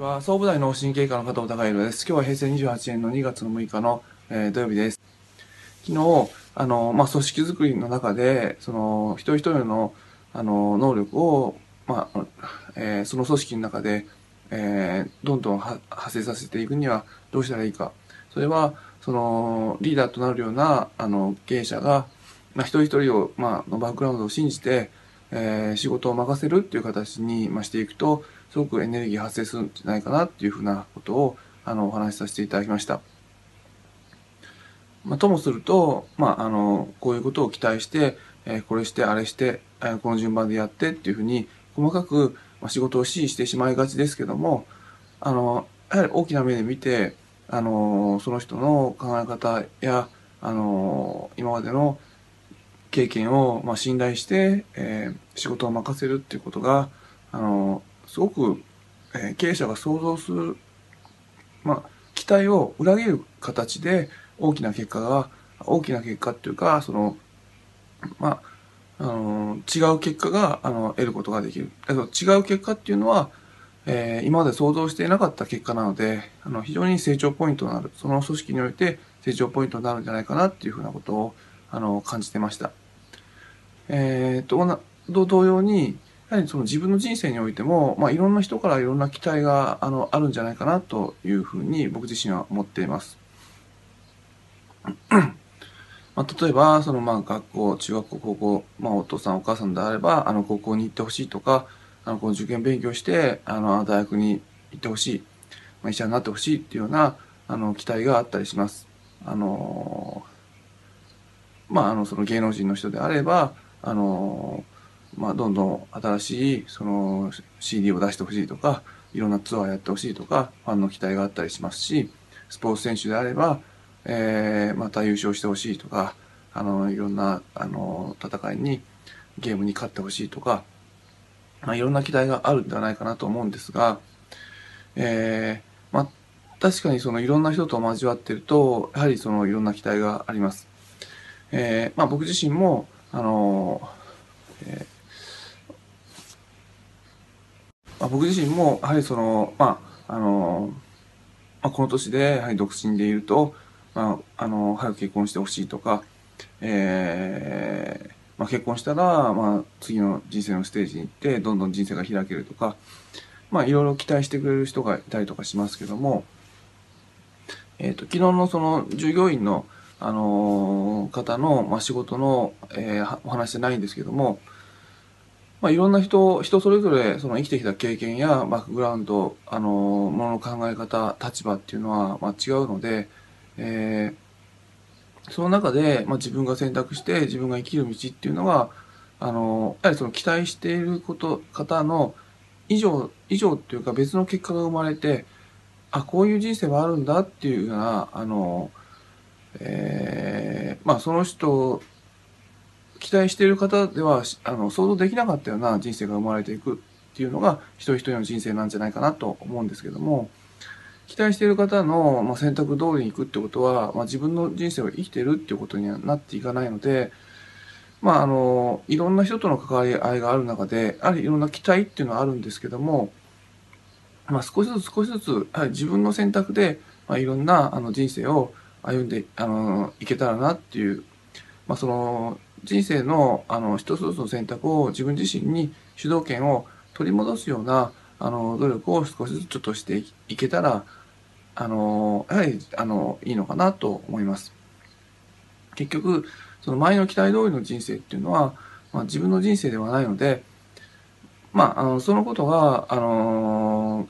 ちは。総武大脳神経科の加藤孝弘です。今日は平成28年の2月の6日の、えー土曜日です。昨日、あの、まあ、組織づくりの中で、その、一人一人の、あの、能力を、まあ、えーその組織の中で、えーどんどんは派生させていくにはどうしたらいいか。それは、その、リーダーとなるような、あの、経営者が、まあ、一人一人を、まあ、のバックグラウンドを信じて、えー仕事を任せるっていう形に、まあ、していくと、すごくエネルギー発生するんじゃないかなっていうふうなことを、あの、お話しさせていただきました。まあ、ともすると、まあ、あの、こういうことを期待して、えーこれして、あれして、えーこの順番でやってっていうふうに、細かく、まあ、仕事を指示してしまいがちですけども、あの、やはり大きな目で見て、あの、その人の考え方や、あの、今までの経験を、まあ、信頼して、えー仕事を任せるっていうことが、あの、すごく、えー経営者が想像する、まあ、期待を裏切る形で大きな結果が、大きな結果っていうか、その、まあ、あの、違う結果が、あの、得ることができる。違う結果っていうのは、えー今まで想像していなかった結果なので、あの、非常に成長ポイントになる。その組織において成長ポイントになるんじゃないかなっていうふうなことを、あの、感じてました。えー、と同様に、やはりその自分の人生においても、まあ、いろんな人からいろんな期待が、あの、あるんじゃないかなというふうに僕自身は思っています。まあ、例えば、そのまあ学校、中学校、高校、まあお父さんお母さんであれば、あの高校に行ってほしいとか、あのこの受験勉強して、あの大学に行ってほしい、まあ、医者になってほしいっていうような、あの期待があったりします。あのまああのその芸能人の人であれば、あのまあどんどん新しいその CD を出してほしいとか、いろんなツアーやってほしいとか、ファンの期待があったりしますし、スポーツ選手であれば、えーまた優勝してほしいとか、あの、いろんな、あの、戦いに、ゲームに勝ってほしいとか、まあ、いろんな期待があるんではないかなと思うんですが、えーまあ、確かにそのいろんな人と交わってると、やはりそのいろんな期待があります。えーまあ、僕自身も、あの、えーまあ、僕自身も、やはりその、まあ、あの、まあ、この年で、やはり独身でいると、まあ、あの、早く結婚してほしいとか、えーまあ、結婚したら、まあ、次の人生のステージに行って、どんどん人生が開けるとか、まあ、いろいろ期待してくれる人がいたりとかしますけども、えっ、と、昨日のその従業員の、あのー方の、まあ、仕事の、えーお話じゃないんですけども、まあ、いろんな人、人それぞれ、その生きてきた経験やバックグラウンド、あのものの考え方、立場っていうのは、まあ、違うので、えーその中で、まあ、自分が選択して自分が生きる道っていうのは、あのやはりその期待していること、方の以上、以上っていうか別の結果が生まれて、あ、こういう人生はあるんだっていうような、あのえーまあ、その人、期待している方では、あの、想像できなかったような人生が生まれていくっていうのが、一人一人の人生なんじゃないかなと思うんですけども、期待している方の、まあ、選択通りに行くってことは、まあ、自分の人生を生きてるっていうことにはなっていかないので、まあ、あの、いろんな人との関わり合いがある中で、やはりいろんな期待っていうのはあるんですけども、まあ、少しずつ少しずつ、はり自分の選択で、まあ、いろんなあの人生を歩んで、あの、いけたらなっていう、まあ、その、人生の、あの、一つずつの選択を自分自身に主導権を取り戻すような、あの、努力を少しずつちょっとしていいけたら、あの、やはり、あの、いいのかなと思います。結局、その前の期待通りの人生っていうのは、まあ、自分の人生ではないので、まあ、あの、そのことが、あの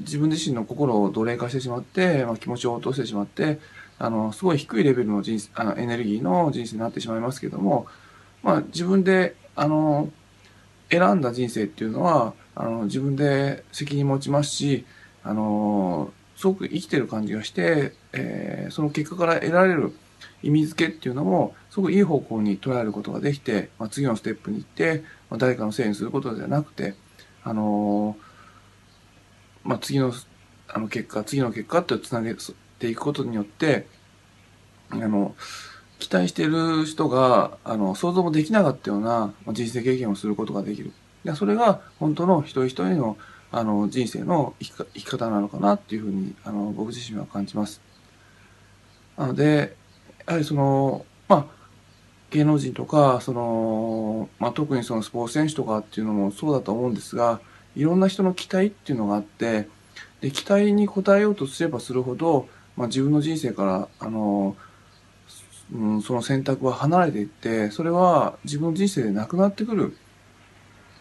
自分自身の心を奴隷化してしまって、まあ、気持ちを落としてしまって、あの、すごい低いレベルの人生、あの、エネルギーの人生になってしまいますけども、まあ、自分で、あの、選んだ人生っていうのは、あの、自分で責任持ちますし、あの、すごく生きてる感じがして、えーその結果から得られる意味付けっていうのも、すごくいい方向に捉えることができて、まあ、次のステップに行って、まあ、誰かのせいにすることじゃなくて、あのまあ、次の、あの結果、次の結果ってつなげていくことによって、あの、期待している人が、あの、想像もできなかったようなま人生経験をすることができる。でそれが本当の一人一人の、あの、人生の生き生き方なのかなっていうふうに、あの、僕自身は感じます。なので、やはりその、まあ、芸能人とか、その、まあ、特にそのスポーツ選手とかっていうのもそうだと思うんですが、いろんな人の期待っていうのがあって、で、期待に応えようとすればするほど、まあ、自分の人生から、あの、うん、その選択は離れていって、それは自分の人生でなくなってくる。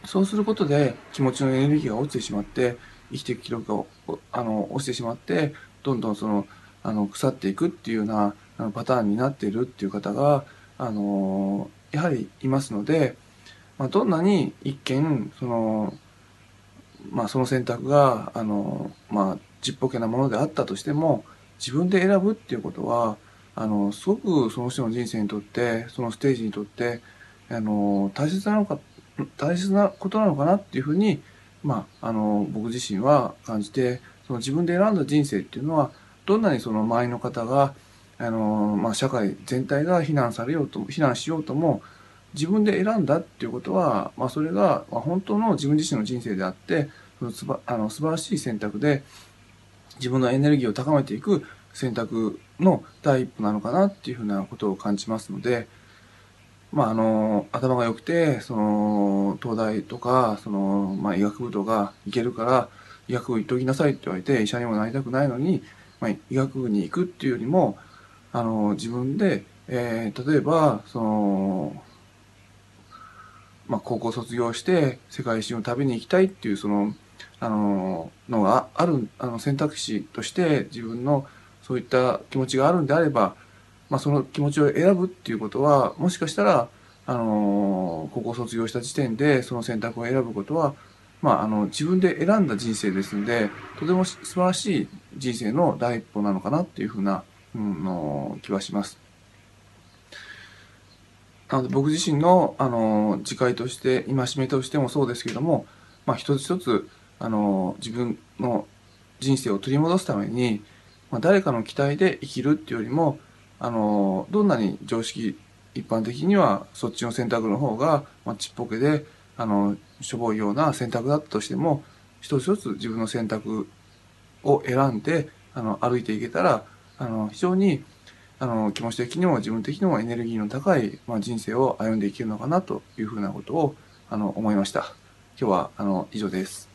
そうすることで気持ちのエネルギーが落ちてしまって、生きていく記録があの落ちてしまって、どんどんその、あの、腐っていくっていうようなあのパターンになっているっていう方が、あの、やはりいますので、まあ、どんなに一見、その、まあ、その選択が、あの、まあ、ちっぽけなものであったとしても、自分で選ぶっていうことは、あの、すごくその人の人生にとって、そのステージにとって、あの、大切なのか、大切なことなのかなっていうふうに、まあ、あの、僕自身は感じて、その自分で選んだ人生っていうのは、どんなにその周りの方が、あの、まあ、社会全体が非難されようと、非難しようとも、自分で選んだっていうことは、まあ、それが、まあ、本当の自分自身の人生であって、そのつばあの素晴らしい選択で、自分のエネルギーを高めていく選択の第一歩なのかなっていうふうなことを感じますので、まあ、あの、頭が良くて、その、東大とか、その、まあ、医学部とか行けるから、医学部行っときなさいって言われて、医者にもなりたくないのに、まあ、医学部に行くっていうよりも、あの、自分で、えー、例えば、その、まあ、高校卒業して世界一周を食べに行きたいっていう、その、あの、のがある、あの、選択肢として自分のそういった気持ちがあるんであれば、まあ、その気持ちを選ぶっていうことは、もしかしたら、あの、高校卒業した時点でその選択を選ぶことは、まあ、あの、自分で選んだ人生ですんで、とても素晴らしい人生の第一歩なのかなっていうふうな、うん、の気はします。なので僕自身の、あの、自戒として、戒めとしてもそうですけども、まあ、一つ一つ、あの、自分の人生を取り戻すために、まあ、誰かの期待で生きるっていうよりも、あの、どんなに常識、一般的にはそっちの選択の方が、まあ、ちっぽけで、あの、しょぼいような選択だったとしても、一つ一つ自分の選択を選んで、あの、歩いていけたら、あの、非常に、あの、気持ち的にも自分的にもエネルギーの高い、まあ、人生を歩んでいけるのかなというふうなことを、あの、思いました。今日は、あの、以上です。